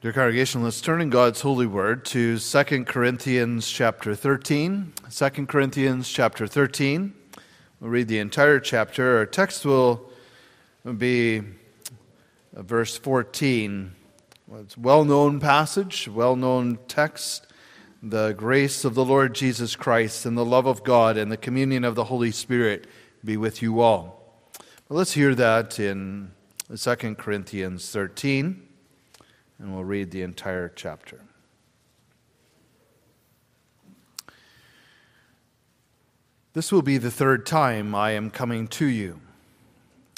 Dear congregation, let's turn in God's holy word to 2 Corinthians chapter 13. 2 Corinthians chapter 13. We'll read the entire chapter. Our text will be verse 14. It's a well known passage, well known text. The grace of the Lord Jesus Christ and the love of God and the communion of the Holy Spirit be with you all. But let's hear that in 2 Corinthians 13 and we'll read the entire chapter. This will be the third time I am coming to you.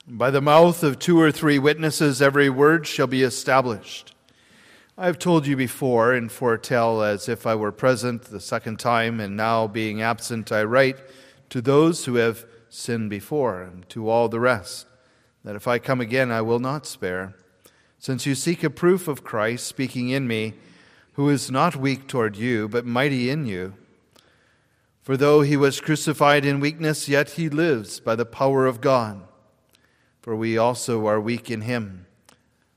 By the mouth of two or three witnesses, every word shall be established. I have told you before and foretell as if I were present the second time, and now being absent, I write to those who have sinned before, and to all the rest, that if I come again, I will not spare since you seek a proof of Christ speaking in me, who is not weak toward you, but mighty in you. For though he was crucified in weakness, yet he lives by the power of God. For we also are weak in him,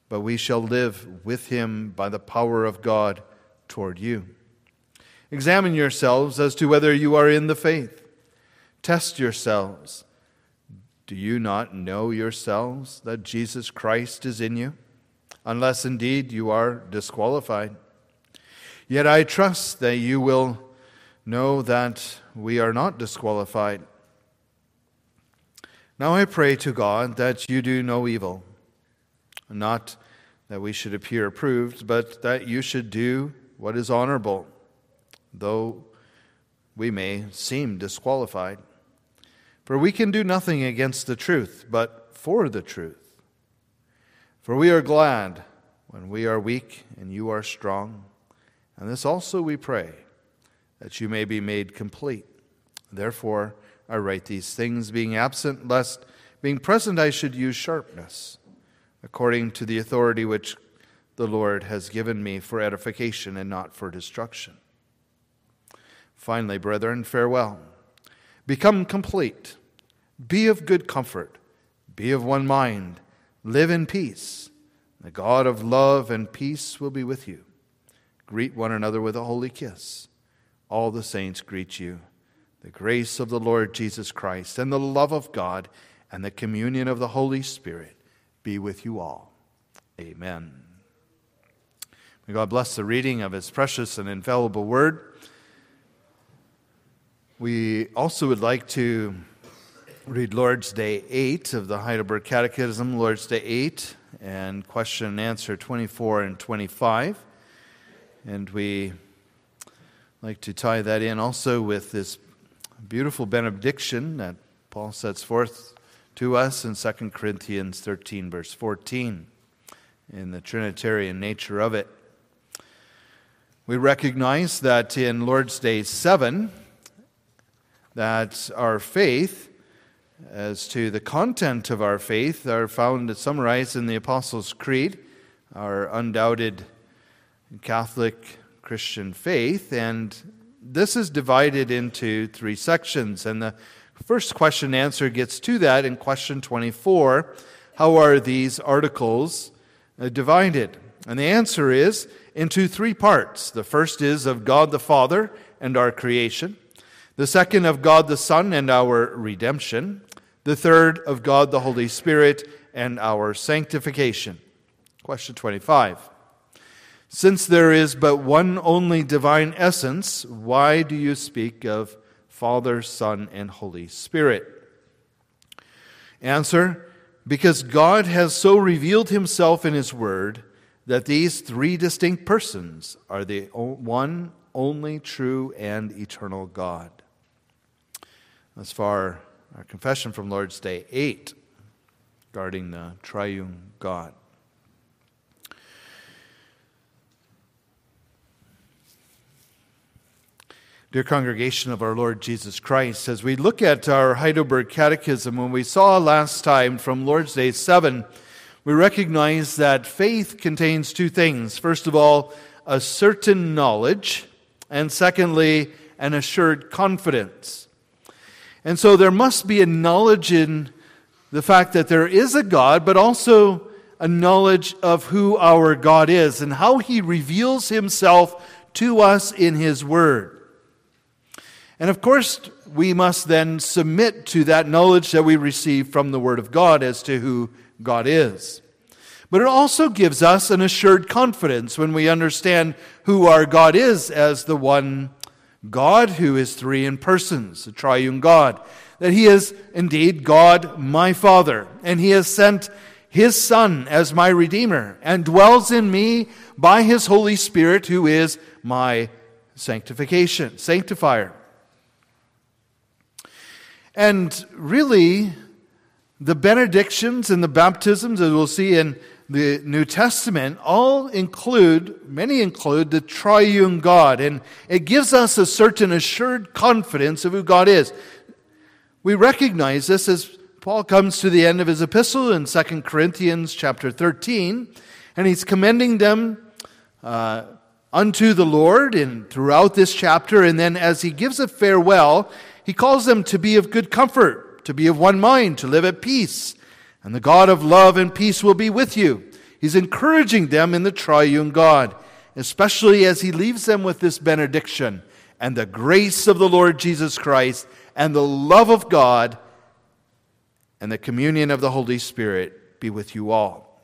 but we shall live with him by the power of God toward you. Examine yourselves as to whether you are in the faith. Test yourselves. Do you not know yourselves that Jesus Christ is in you? Unless indeed you are disqualified. Yet I trust that you will know that we are not disqualified. Now I pray to God that you do no evil, not that we should appear approved, but that you should do what is honorable, though we may seem disqualified. For we can do nothing against the truth, but for the truth. For we are glad when we are weak and you are strong. And this also we pray, that you may be made complete. Therefore, I write these things, being absent, lest being present I should use sharpness, according to the authority which the Lord has given me for edification and not for destruction. Finally, brethren, farewell. Become complete. Be of good comfort. Be of one mind Live in peace. The God of love and peace will be with you. Greet one another with a holy kiss. All the saints greet you. The grace of the Lord Jesus Christ and the love of God and the communion of the Holy Spirit be with you all. Amen. May God bless the reading of His precious and infallible word. We also would like to read Lord's Day 8 of the Heidelberg Catechism, Lord's Day 8, and question and answer 24 and 25. And we like to tie that in also with this beautiful benediction that Paul sets forth to us in 2 Corinthians 13, verse 14, in the Trinitarian nature of it. We recognize that in Lord's Day 7, that our faith as to the content of our faith are found summarized in the Apostles' Creed, our undoubted Catholic Christian faith. And this is divided into three sections. And the first question answer gets to that in question 24 How are these articles uh, divided? And the answer is into three parts. The first is of God the Father and our creation the second of God the Son and our redemption, the third of God the Holy Spirit and our sanctification. Question 25. Since there is but one only divine essence, why do you speak of Father, Son, and Holy Spirit? Answer Because God has so revealed himself in his word that these three distinct persons are the one only true and eternal God. As far our confession from Lord's Day 8 guarding the triune God. Dear congregation of our Lord Jesus Christ, as we look at our Heidelberg Catechism, when we saw last time from Lord's Day 7, we recognize that faith contains two things. First of all, a certain knowledge, and secondly, an assured confidence. And so there must be a knowledge in the fact that there is a God, but also a knowledge of who our God is and how he reveals himself to us in his word. And of course, we must then submit to that knowledge that we receive from the word of God as to who God is. But it also gives us an assured confidence when we understand who our God is as the one God who is three in persons, the triune God. That He is indeed God, my Father, and He has sent His Son as my Redeemer and dwells in me by His Holy Spirit, who is my sanctification, sanctifier. And really, the benedictions and the baptisms, as we'll see in the New Testament all include, many include, the triune God. And it gives us a certain assured confidence of who God is. We recognize this as Paul comes to the end of his epistle in 2 Corinthians chapter 13, and he's commending them uh, unto the Lord in, throughout this chapter. And then as he gives a farewell, he calls them to be of good comfort, to be of one mind, to live at peace and the God of love and peace will be with you. He's encouraging them in the triune God, especially as he leaves them with this benediction and the grace of the Lord Jesus Christ and the love of God and the communion of the Holy Spirit be with you all.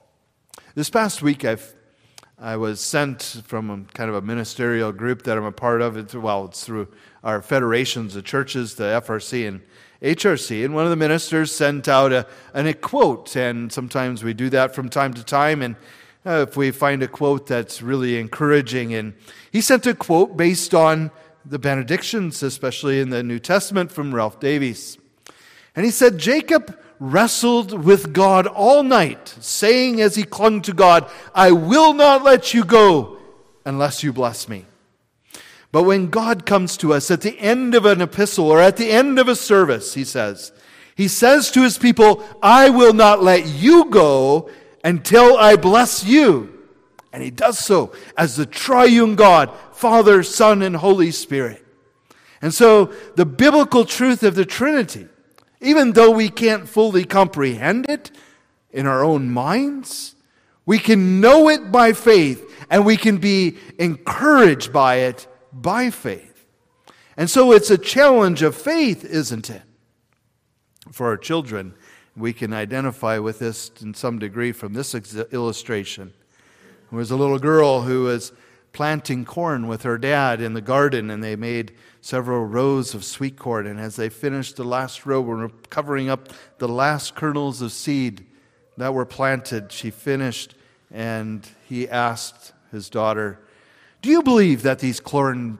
This past week, I've, I was sent from a, kind of a ministerial group that I'm a part of. It's, well, it's through our federations, the churches, the FRC, and HRC, and one of the ministers sent out a, an, a quote, and sometimes we do that from time to time, and uh, if we find a quote that's really encouraging, and he sent a quote based on the benedictions, especially in the New Testament from Ralph Davis. And he said, Jacob wrestled with God all night, saying as he clung to God, I will not let you go unless you bless me. But when God comes to us at the end of an epistle or at the end of a service, he says, he says to his people, I will not let you go until I bless you. And he does so as the triune God, Father, Son, and Holy Spirit. And so the biblical truth of the Trinity, even though we can't fully comprehend it in our own minds, we can know it by faith and we can be encouraged by it by faith. And so it's a challenge of faith, isn't it? For our children, we can identify with this in some degree from this illustration. There was a little girl who was planting corn with her dad in the garden, and they made several rows of sweet corn. And as they finished the last row, were covering up the last kernels of seed that were planted, she finished, and he asked his daughter, do you believe that these corn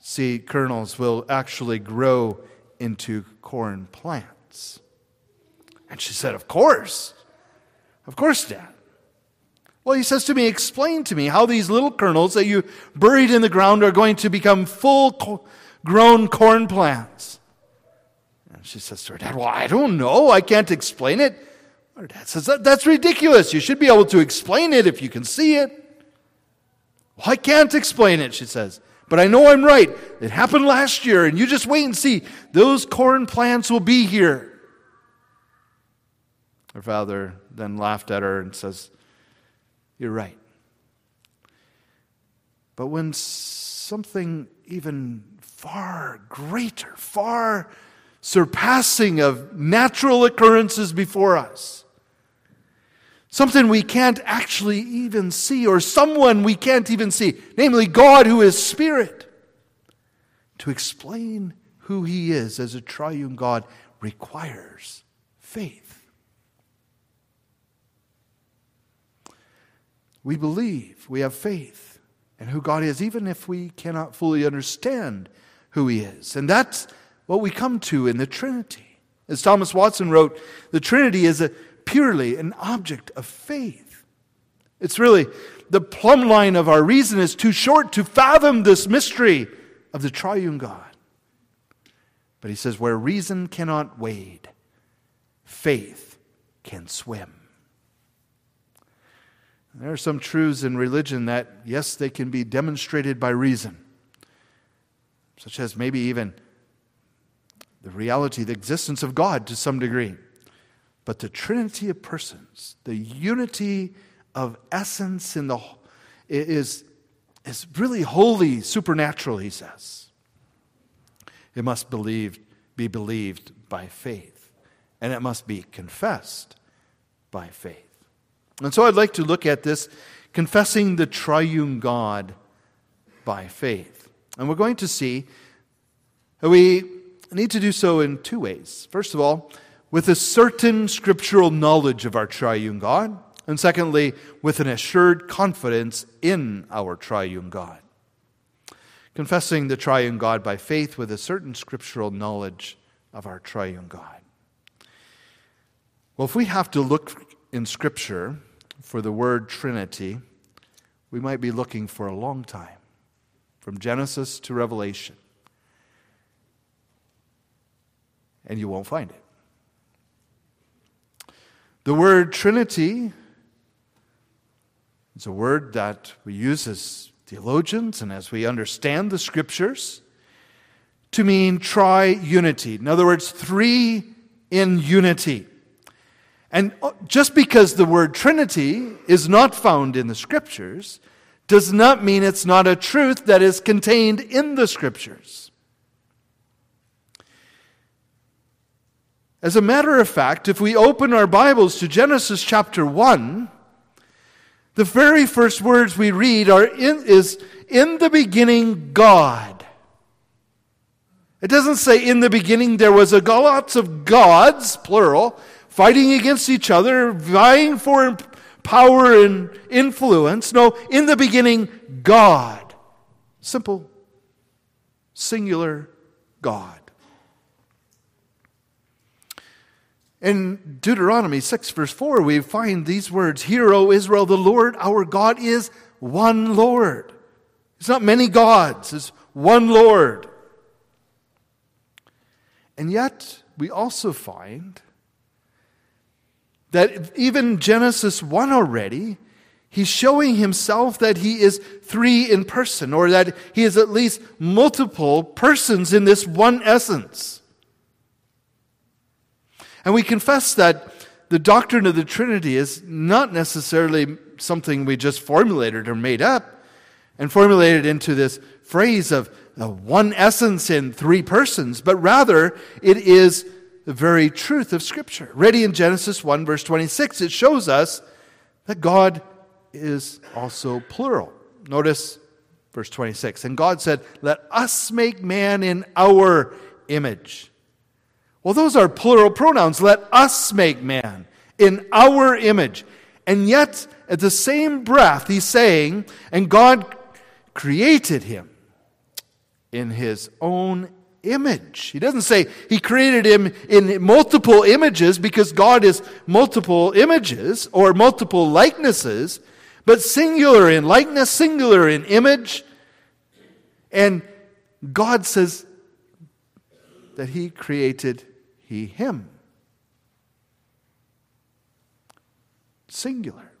seed kernels will actually grow into corn plants? And she said, Of course. Of course, Dad. Well, he says to me, Explain to me how these little kernels that you buried in the ground are going to become full grown corn plants. And she says to her dad, Well, I don't know. I can't explain it. Her dad says, that, That's ridiculous. You should be able to explain it if you can see it. Well, I can't explain it, she says. But I know I'm right. It happened last year, and you just wait and see. Those corn plants will be here. Her father then laughed at her and says, You're right. But when something even far greater, far surpassing of natural occurrences before us, Something we can't actually even see, or someone we can't even see, namely God who is Spirit. To explain who He is as a triune God requires faith. We believe, we have faith in who God is, even if we cannot fully understand who He is. And that's what we come to in the Trinity. As Thomas Watson wrote, the Trinity is a purely an object of faith. It's really the plumb line of our reason is too short to fathom this mystery of the triune God. But he says, where reason cannot wade, faith can swim. There are some truths in religion that, yes, they can be demonstrated by reason, such as maybe even the reality, the existence of God to some degree. But the trinity of persons, the unity of essence in the is, is really holy, supernatural, he says. It must believed, be believed by faith, and it must be confessed by faith. And so I'd like to look at this confessing the triune God by faith. And we're going to see we need to do so in two ways. First of all, with a certain scriptural knowledge of our triune God, and secondly, with an assured confidence in our triune God. Confessing the triune God by faith with a certain scriptural knowledge of our triune God. Well, if we have to look in Scripture for the word Trinity, we might be looking for a long time, from Genesis to Revelation. And you won't find it. The word Trinity is a word that we use as theologians and as we understand the scriptures to mean triunity. In other words, three in unity. And uh, just because the word Trinity is not found in the scriptures does not mean it's not a truth that is contained in the scriptures. As a matter of fact, if we open our Bibles to Genesis chapter 1, the very first words we read are in, is in the beginning God. It doesn't say in the beginning there was a lots of gods, plural, fighting against each other, vying for power and influence. No, in the beginning, God. Simple, singular God. In Deuteronomy 6, verse 4, we find these words Hear, O Israel, the Lord our God is one Lord. It's not many gods, it's one Lord. And yet, we also find that even Genesis 1 already, he's showing himself that he is three in person, or that he is at least multiple persons in this one essence. And we confess that the doctrine of the Trinity is not necessarily something we just formulated or made up and formulated into this phrase of one essence in three persons, but rather it is the very truth of Scripture. Ready in Genesis 1, verse 26, it shows us that God is also plural. Notice verse 26. And God said, Let us make man in our image well, those are plural pronouns. Let us make man in our image. And yet, at the same breath, he's saying, and God created him in his own image. He doesn't say he created him in multiple images because God is multiple images or multiple likenesses, but singular in likeness, singular in image. And God says that he created he him. Singular.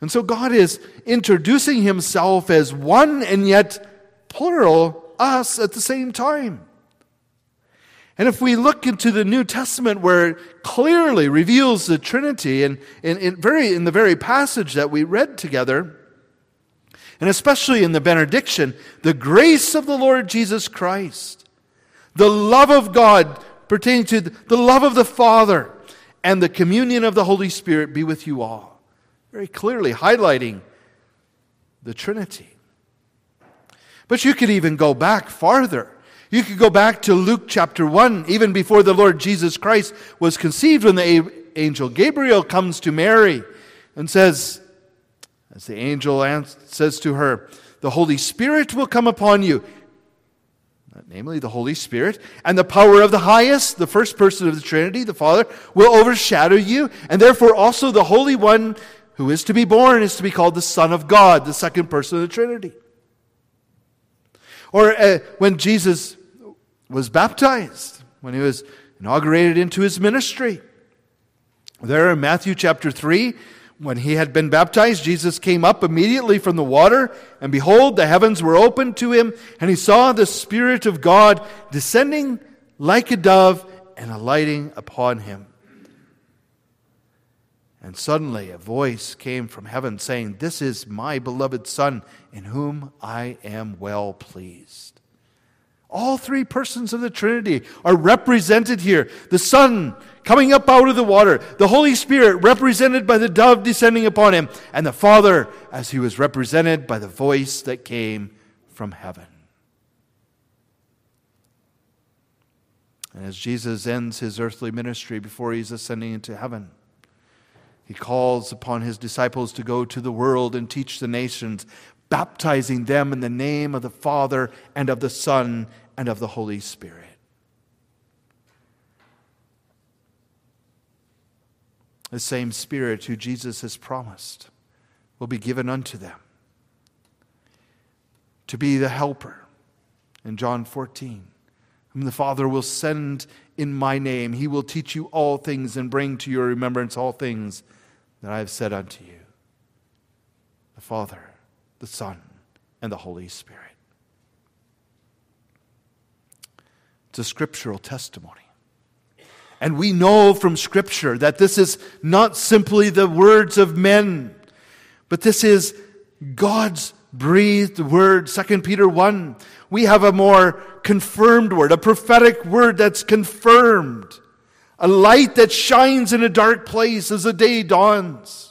And so God is introducing himself as one and yet plural, us at the same time. And if we look into the New Testament where it clearly reveals the Trinity and in, very, in the very passage that we read together, and especially in the benediction, the grace of the Lord Jesus Christ the love of God pertaining to the love of the Father and the communion of the Holy Spirit be with you all. Very clearly highlighting the Trinity. But you could even go back farther. You could go back to Luke chapter 1, even before the Lord Jesus Christ was conceived, when the angel Gabriel comes to Mary and says, as the angel says to her, The Holy Spirit will come upon you, namely the Holy Spirit, and the power of the highest, the first person of the Trinity, the Father, will overshadow you, and therefore also the Holy One who is to be born is to be called the Son of God, the second person of the Trinity. Or uh, when Jesus was baptized, when he was inaugurated into his ministry, there in Matthew chapter 3, when he had been baptized, Jesus came up immediately from the water, and behold, the heavens were opened to him, and he saw the Spirit of God descending like a dove and alighting upon him. And suddenly a voice came from heaven saying, This is my beloved Son, in whom I am well pleased. All three persons of the Trinity are represented here. The Son coming up out of the water, the Holy Spirit represented by the dove descending upon him, and the Father as he was represented by the voice that came from heaven. And as Jesus ends his earthly ministry before he's ascending into heaven, he calls upon his disciples to go to the world and teach the nations, baptizing them in the name of the Father and of the Son and of the Holy Spirit. The same Spirit who Jesus has promised will be given unto them to be the helper in John 14, whom the Father will send in my name. He will teach you all things and bring to your remembrance all things that I have said unto you the Father, the Son, and the Holy Spirit. It's a scriptural testimony. And we know from Scripture that this is not simply the words of men, but this is God's breathed word. 2 Peter 1. We have a more confirmed word, a prophetic word that's confirmed a light that shines in a dark place as the day dawns.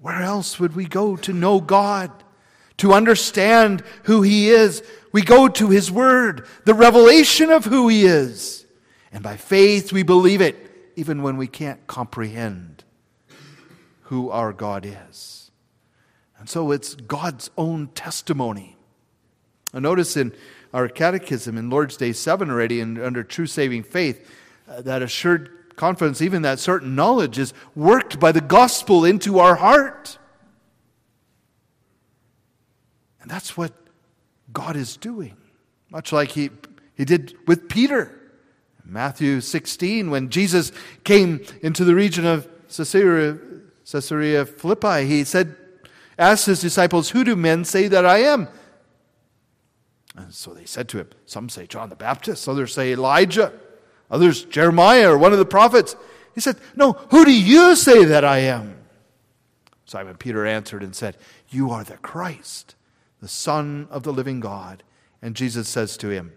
Where else would we go to know God, to understand who He is? We go to His Word, the revelation of who He is. And by faith we believe it, even when we can't comprehend who our God is. And so it's God's own testimony. And notice in our catechism in Lord's Day 7 already and under true saving faith, uh, that assured confidence, even that certain knowledge, is worked by the gospel into our heart. And that's what God is doing, much like He, he did with Peter. Matthew 16, when Jesus came into the region of Caesarea, Caesarea Philippi, he said, asked his disciples, Who do men say that I am? And so they said to him, Some say John the Baptist, others say Elijah, others Jeremiah or one of the prophets. He said, No, who do you say that I am? Simon Peter answered and said, You are the Christ, the Son of the living God. And Jesus says to him,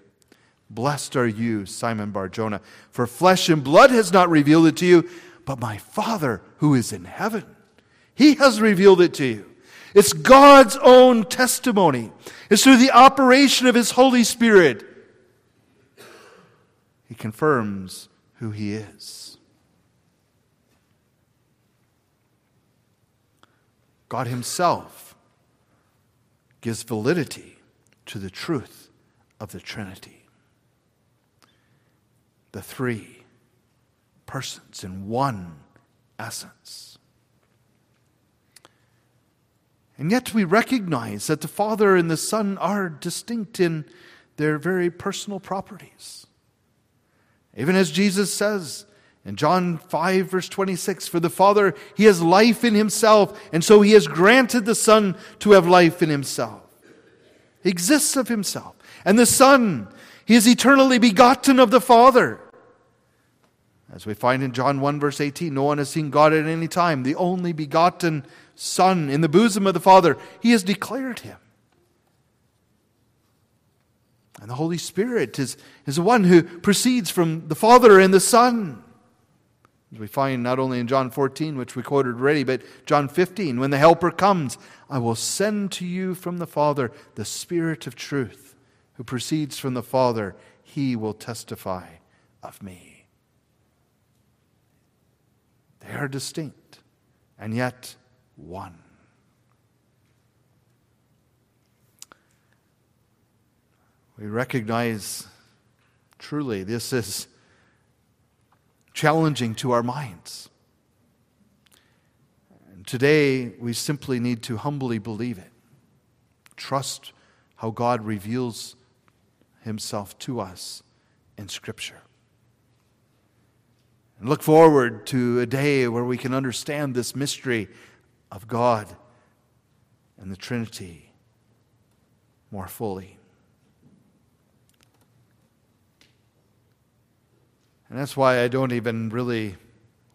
Blessed are you, Simon Barjona, for flesh and blood has not revealed it to you, but my Father who is in heaven. He has revealed it to you. It's God's own testimony. It's through the operation of His Holy Spirit. He confirms who He is. God Himself gives validity to the truth of the Trinity. The three persons in one essence. And yet we recognize that the Father and the Son are distinct in their very personal properties. Even as Jesus says in John 5, verse 26, For the Father, He has life in Himself, and so He has granted the Son to have life in Himself. He exists of Himself. And the Son, He is eternally begotten of the Father. As we find in John 1, verse 18, no one has seen God at any time, the only begotten Son in the bosom of the Father. He has declared him. And the Holy Spirit is, is the one who proceeds from the Father and the Son. As we find not only in John 14, which we quoted already, but John 15, when the Helper comes, I will send to you from the Father the Spirit of truth, who proceeds from the Father. He will testify of me. They are distinct, and yet one. We recognize truly this is challenging to our minds. And today, we simply need to humbly believe it, trust how God reveals himself to us in Scripture. And look forward to a day where we can understand this mystery of God and the Trinity more fully. And that's why I don't even really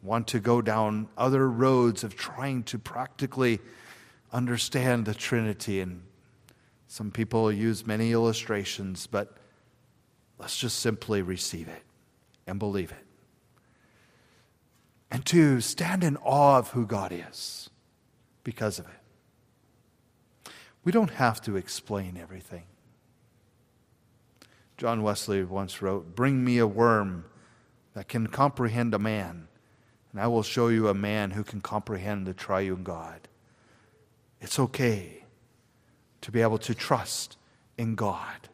want to go down other roads of trying to practically understand the Trinity. And some people use many illustrations, but let's just simply receive it and believe it. And to stand in awe of who God is because of it. We don't have to explain everything. John Wesley once wrote, Bring me a worm that can comprehend a man, and I will show you a man who can comprehend the triune God. It's okay to be able to trust in God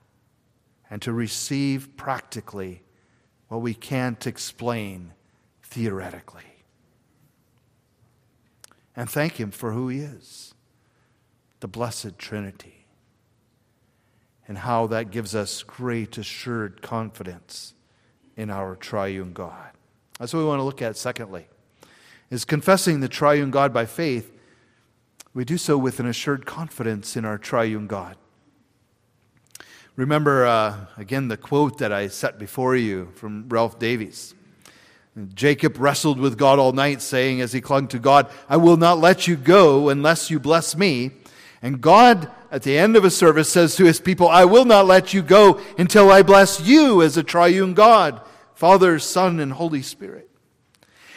and to receive practically what we can't explain theoretically. And thank Him for who He is the Blessed Trinity and how that gives us great assured confidence in our triune God. That's what we want to look at secondly. Is confessing the triune God by faith, we do so with an assured confidence in our triune God. Remember, uh, again, the quote that I set before you from Ralph Davis. Jacob wrestled with God all night, saying as he clung to God, I will not let you go unless you bless me. And God, at the end of a service, says to his people, I will not let you go until I bless you as a triune God, Father, Son, and Holy Spirit.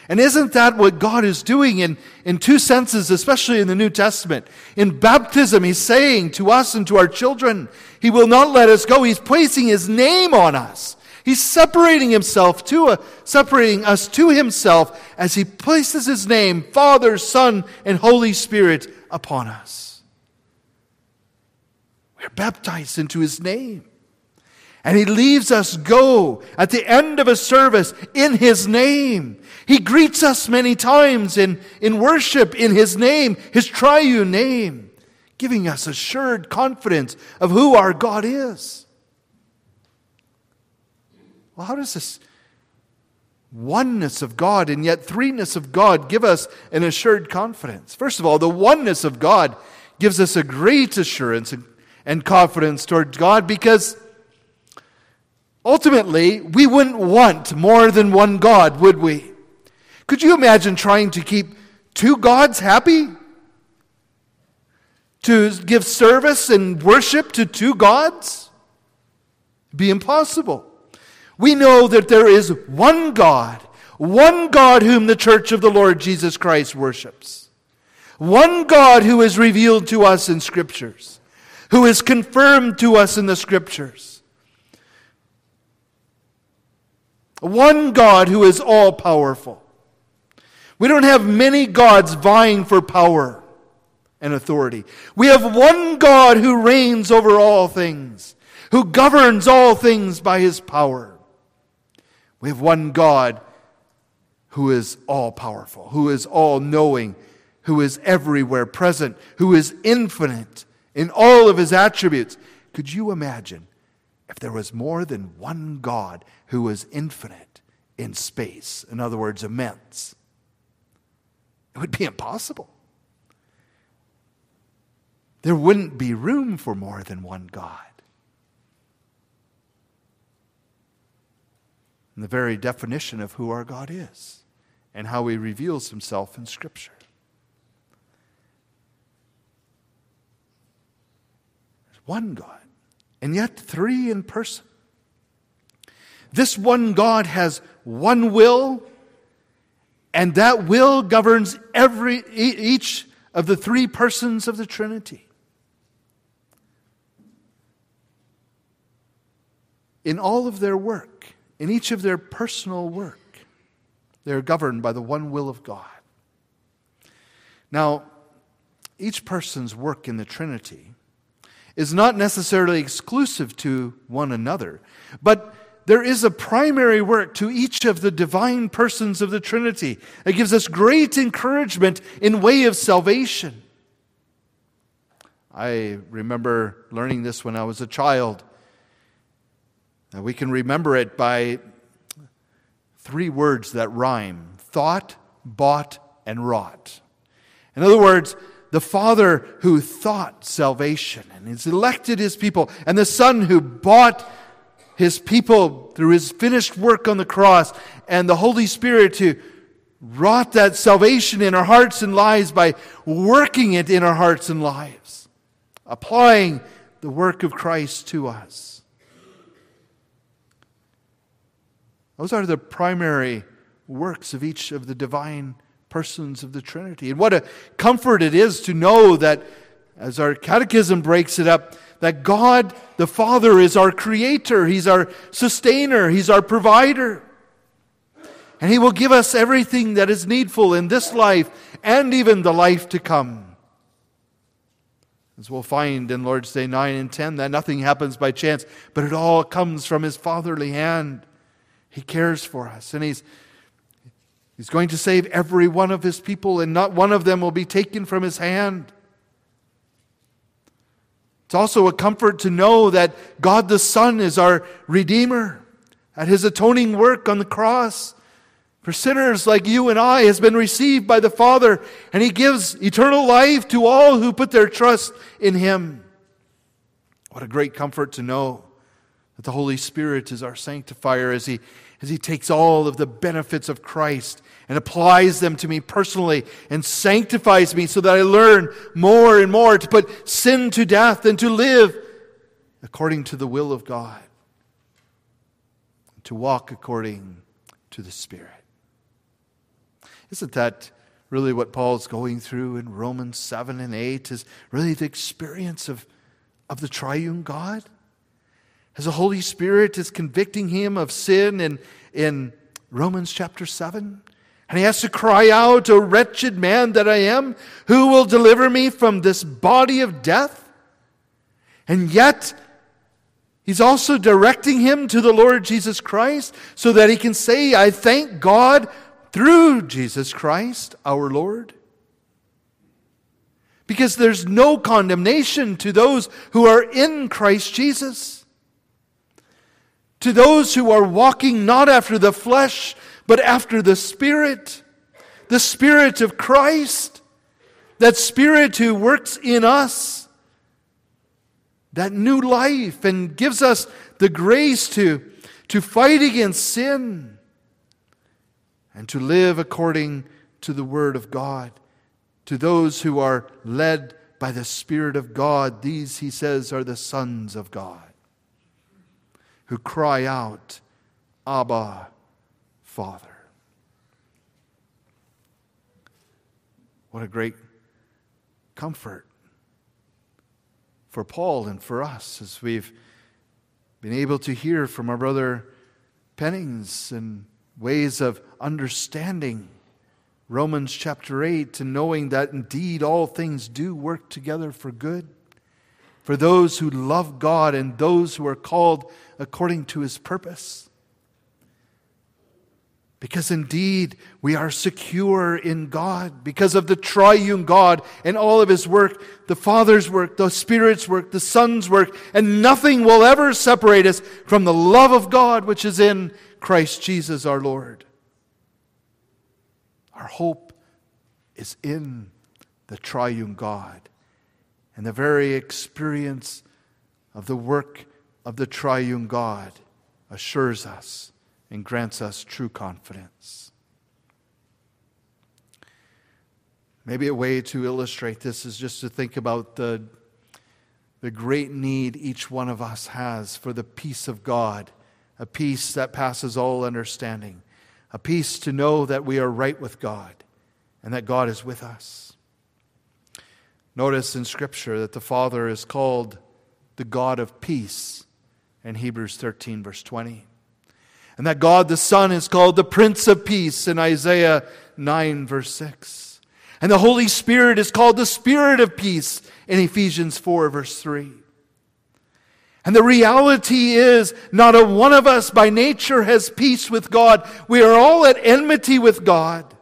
And isn't that what God is doing in, in two senses, especially in the New Testament? In baptism, He's saying to us and to our children, He will not let us go. He's placing His name on us. He's separating himself to a, separating us to himself as he places his name, Father, Son, and Holy Spirit upon us. We're baptized into his name. And he leaves us go at the end of a service in his name. He greets us many times in, in worship in his name, his triune name, giving us assured confidence of who our God is. Well, how does this oneness of God and yet threeness of God give us an assured confidence? First of all, the oneness of God gives us a great assurance and confidence toward God because ultimately we wouldn't want more than one God, would we? Could you imagine trying to keep two gods happy? To give service and worship to two gods? Be impossible we know that there is one God, one God whom the church of the Lord Jesus Christ worships. One God who is revealed to us in scriptures, who is confirmed to us in the scriptures. One God who is all powerful. We don't have many gods vying for power and authority. We have one God who reigns over all things, who governs all things by his power. We have one God who is all powerful, who is all knowing, who is everywhere present, who is infinite in all of his attributes. Could you imagine if there was more than one God who was infinite in space? In other words, immense. It would be impossible. There wouldn't be room for more than one God. and the very definition of who our God is and how he reveals himself in Scripture. There's one God, and yet three in person. This one God has one will, and that will governs every, each of the three persons of the Trinity. In all of their work, in each of their personal work. They are governed by the one will of God. Now, each person's work in the Trinity is not necessarily exclusive to one another, but there is a primary work to each of the divine persons of the Trinity. It gives us great encouragement in way of salvation. I remember learning this when I was a child. And we can remember it by three words that rhyme thought, bought, and wrought. In other words, the Father who thought salvation and has elected his people, and the Son who bought his people through his finished work on the cross and the Holy Spirit who wrought that salvation in our hearts and lives by working it in our hearts and lives, applying the work of Christ to us. Those are the primary works of each of the divine persons of the Trinity. And what a comfort it is to know that, as our catechism breaks it up, that God the Father is our creator, He's our sustainer, He's our provider. And He will give us everything that is needful in this life and even the life to come. As we'll find in Lord's Day 9 and 10, that nothing happens by chance, but it all comes from His fatherly hand. He cares for us, and He's, he's going to save every one of His people, and not one of them will be taken from His hand. It's also a comfort to know that God the Son is our Redeemer, at His atoning work on the cross for sinners like you and I has been received by the Father, and He gives eternal life to all who put their trust in Him. What a great comfort to know that the Holy Spirit is our sanctifier as He, as he takes all of the benefits of Christ and applies them to me personally and sanctifies me so that I learn more and more to put sin to death and to live according to the will of God, to walk according to the Spirit. Isn't that really what Paul's going through in Romans 7 and 8? Is really the experience of, of the triune God? As the Holy Spirit is convicting him of sin in, in Romans chapter 7. And he has to cry out, O wretched man that I am, who will deliver me from this body of death? And yet, He's also directing him to the Lord Jesus Christ so that he can say, I thank God through Jesus Christ our Lord. Because there's no condemnation to those who are in Christ Jesus. To those who are walking not after the flesh, but after the Spirit. The Spirit of Christ. That Spirit who works in us. That new life and gives us the grace to, to fight against sin and to live according to the Word of God. To those who are led by the Spirit of God, these, he says, are the sons of God who cry out, Abba, Father. What a great comfort for Paul and for us as we've been able to hear from our brother Pennings and ways of understanding Romans chapter 8 to knowing that indeed all things do work together for good for those who love God and those who are called according to his purpose. Because indeed we are secure in God because of the triune God and all of his work, the Father's work, the Spirit's work, the Son's work, and nothing will ever separate us from the love of God which is in Christ Jesus our Lord. Our hope is in the triune God. And the very experience of the work of the triune God assures us and grants us true confidence. Maybe a way to illustrate this is just to think about the, the great need each one of us has for the peace of God a peace that passes all understanding, a peace to know that we are right with God and that God is with us. Notice in Scripture that the Father is called the God of peace in Hebrews 13, verse 20. And that God the Son is called the Prince of Peace in Isaiah 9, verse 6. And the Holy Spirit is called the Spirit of Peace in Ephesians 4, verse 3. And the reality is, not a one of us by nature has peace with God. We are all at enmity with God.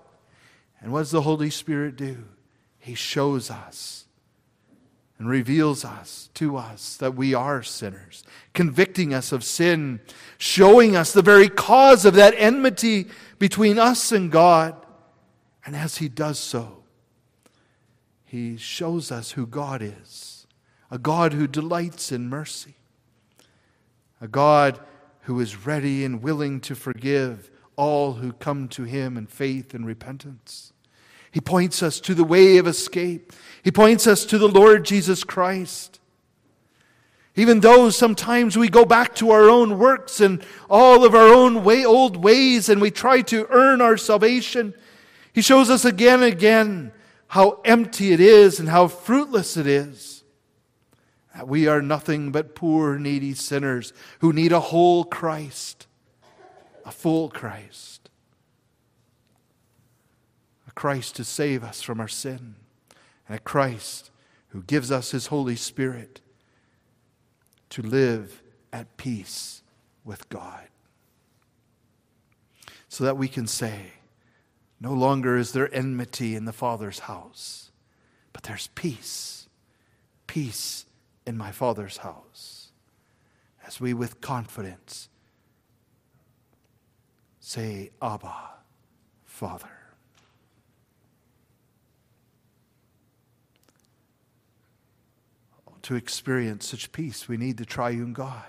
And what does the Holy Spirit do? He shows us and reveals us to us that we are sinners, convicting us of sin, showing us the very cause of that enmity between us and God. And as He does so, He shows us who God is a God who delights in mercy a God who is ready and willing to forgive all who come to him in faith and repentance. He points us to the way of escape. He points us to the Lord Jesus Christ. Even though sometimes we go back to our own works and all of our own way, old ways and we try to earn our salvation, He shows us again and again how empty it is and how fruitless it is. We are nothing but poor, needy sinners who need a whole Christ, a full Christ, Christ to save us from our sin, and a Christ who gives us His Holy Spirit to live at peace with God. So that we can say, no longer is there enmity in the Father's house, but there's peace. Peace in my Father's house. As we with confidence say, Abba, Father. To experience such peace, we need the triune God.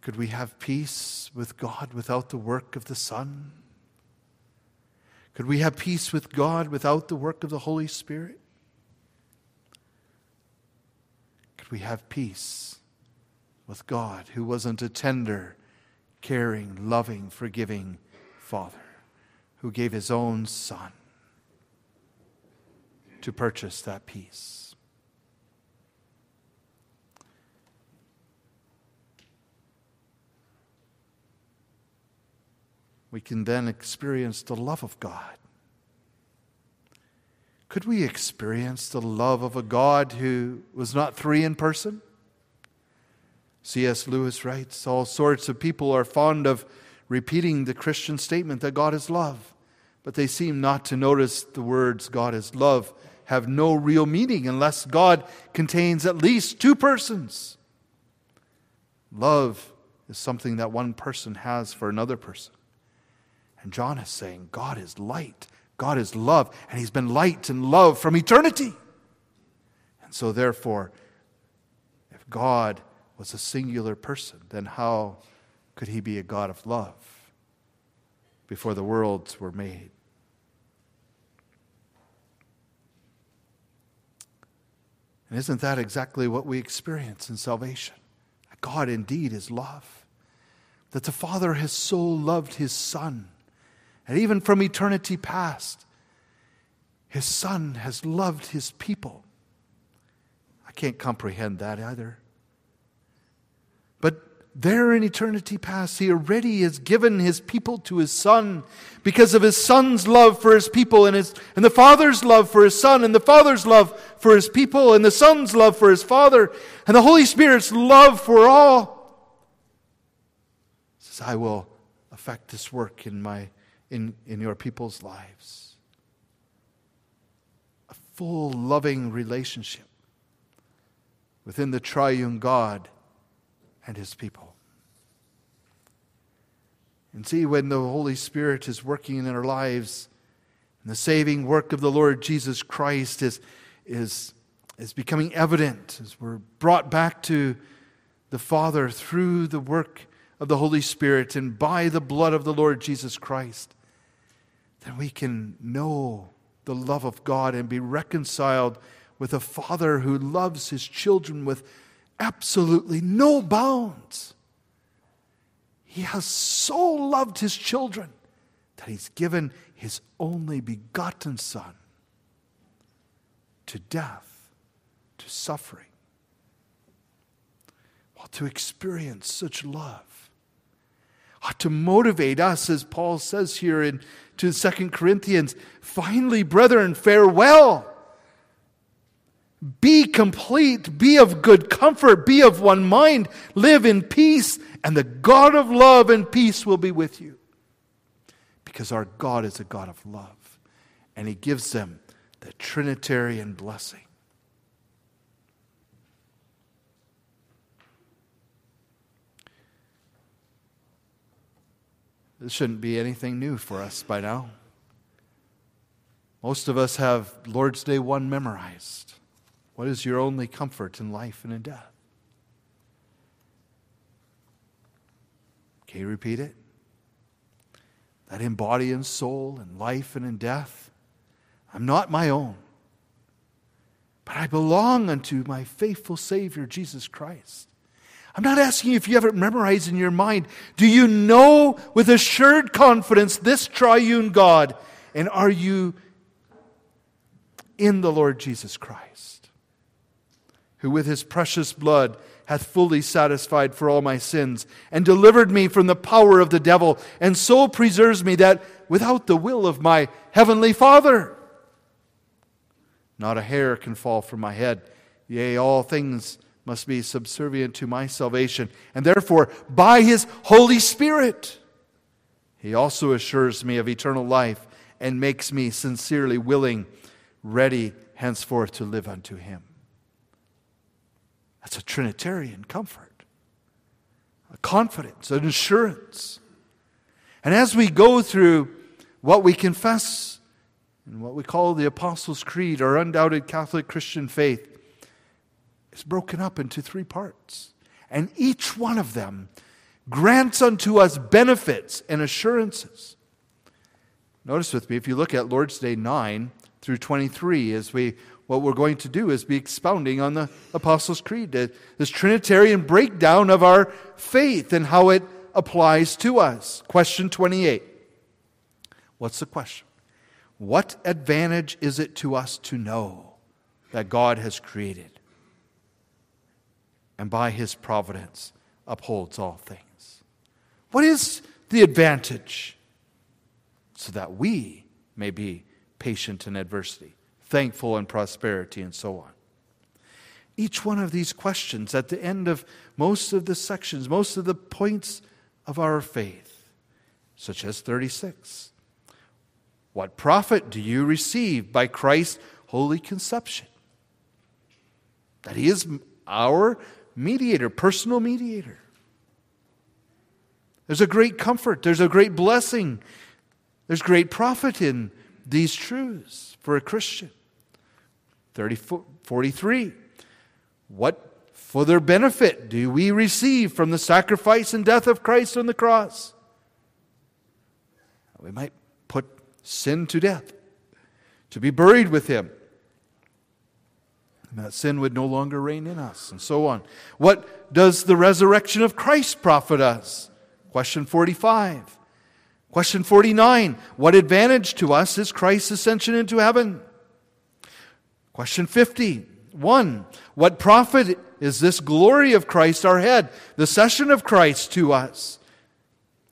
Could we have peace with God without the work of the Son? Could we have peace with God without the work of the Holy Spirit? Could we have peace with God who wasn't a tender, caring, loving, forgiving Father who gave his own Son to purchase that peace? we can then experience the love of God. Could we experience the love of a God who was not three in person? C.S. Lewis writes All sorts of people are fond of repeating the Christian statement that God is love, but they seem not to notice the words God is love have no real meaning unless God contains at least two persons. Love is something that one person has for another person. And John is saying, God is light, God is love, and He's been light and love from eternity. And so, therefore, if God was a singular person, then how could He be a God of love before the worlds were made? And isn't that exactly what we experience in salvation? That God indeed is love. That the Father has so loved His Son and even from eternity past, his son has loved his people. I can't comprehend that either. There in eternity past, he already has given his people to his son because of his son's love for his people and, his, and the father's love for his son and the father's love for his people and the son's love for his father and the Holy Spirit's love for all. He says, I will effect this work in my in, in your people's lives. A full, loving relationship within the triune God and his people. And see, when the Holy Spirit is working in our lives, and the saving work of the Lord Jesus Christ is, is, is becoming evident as we're brought back to the Father through the work of the Holy Spirit and by the blood of the Lord Jesus Christ, then we can know the love of God and be reconciled with a Father who loves his children with absolutely no bounds. He has so loved his children that he's given his only begotten Son to death, to suffering. Well, to experience such love ought to motivate us, as Paul says here in to Second Corinthians. Finally, brethren, farewell. Be complete, be of good comfort, be of one mind, live in peace, and the God of love and peace will be with you. Because our God is a God of love, and He gives them the Trinitarian blessing. This shouldn't be anything new for us by now. Most of us have Lord's Day 1 memorized. What is your only comfort in life and in death? Can you repeat it? That in body and soul, in life and in death, I'm not my own, but I belong unto my faithful Savior, Jesus Christ. I'm not asking you if you have it memorized in your mind. Do you know with assured confidence this triune God? And are you in the Lord Jesus Christ? Who with his precious blood hath fully satisfied for all my sins, and delivered me from the power of the devil, and so preserves me that without the will of my heavenly Father, not a hair can fall from my head. Yea, all things must be subservient to my salvation. And therefore, by his Holy Spirit, he also assures me of eternal life and makes me sincerely willing, ready henceforth to live unto him. That's a Trinitarian comfort, a confidence, an assurance. And as we go through what we confess and what we call the Apostles' Creed, our undoubted Catholic Christian faith, is broken up into three parts. And each one of them grants unto us benefits and assurances. Notice with me, if you look at Lord's Day 9 through 23, as we what we're going to do is be expounding on the Apostles' Creed, this Trinitarian breakdown of our faith and how it applies to us. Question 28. What's the question? What advantage is it to us to know that God has created and by his providence upholds all things? What is the advantage? So that we may be patient in adversity thankful in prosperity, and so on. Each one of these questions at the end of most of the sections, most of the points of our faith, such as 36. What profit do you receive by Christ's holy conception? That he is our mediator, personal mediator. There's a great comfort, there's a great blessing, there's great profit in these truths for a Christian. 30, 43. What further benefit do we receive from the sacrifice and death of Christ on the cross? We might put sin to death, to be buried with him. And that sin would no longer reign in us, and so on. What does the resurrection of Christ profit us? Question 45. Question 49. What advantage to us is Christ's ascension into heaven? Question 51 What profit is this glory of Christ our head, the session of Christ to us?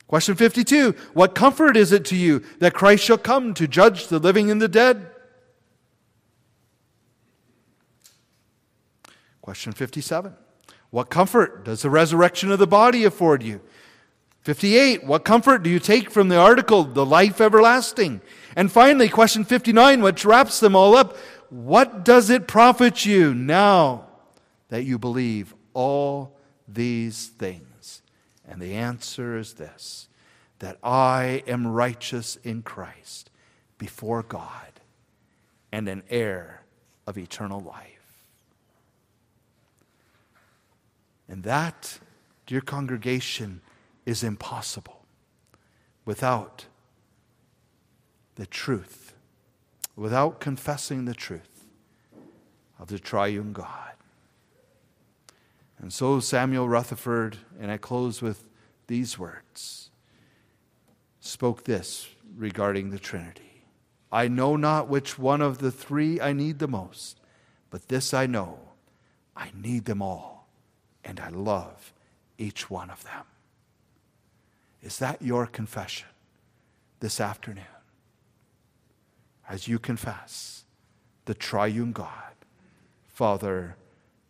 Question 52 What comfort is it to you that Christ shall come to judge the living and the dead? Question 57 What comfort does the resurrection of the body afford you? 58 What comfort do you take from the article, the life everlasting? And finally, question 59, which wraps them all up what does it profit you now that you believe all these things? And the answer is this that I am righteous in Christ before God and an heir of eternal life. And that, dear congregation, is impossible without the truth without confessing the truth of the triune God. And so Samuel Rutherford, and I close with these words, spoke this regarding the Trinity. I know not which one of the three I need the most, but this I know I need them all, and I love each one of them. Is that your confession this afternoon? as you confess the triune God, Father,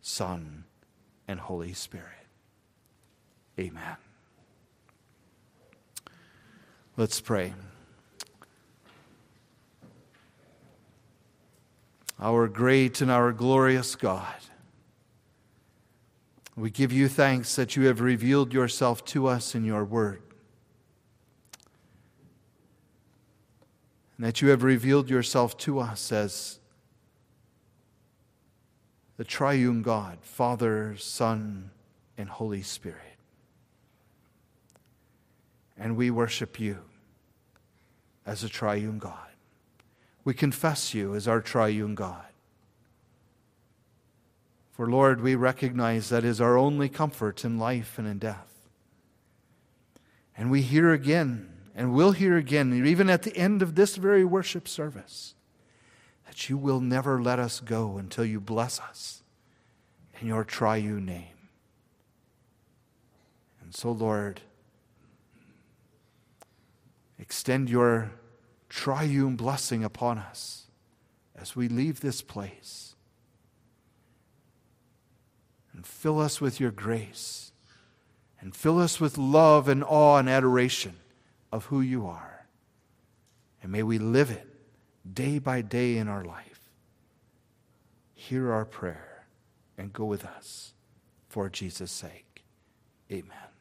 Son, and Holy Spirit. Amen. Let's pray. Our great and our glorious God, we give you thanks that you have revealed yourself to us in your word. And that you have revealed yourself to us as the triune God, Father, Son, and Holy Spirit. and we worship you as a triune God. We confess you as our triune God. For Lord, we recognize that is our only comfort in life and in death. And we hear again, and we'll hear again, even at the end of this very worship service, that you will never let us go until you bless us in your triune name. And so, Lord, extend your triune blessing upon us as we leave this place. And fill us with your grace. And fill us with love and awe and adoration of who you are. And may we live it day by day in our life. Hear our prayer and go with us for Jesus' sake. Amen.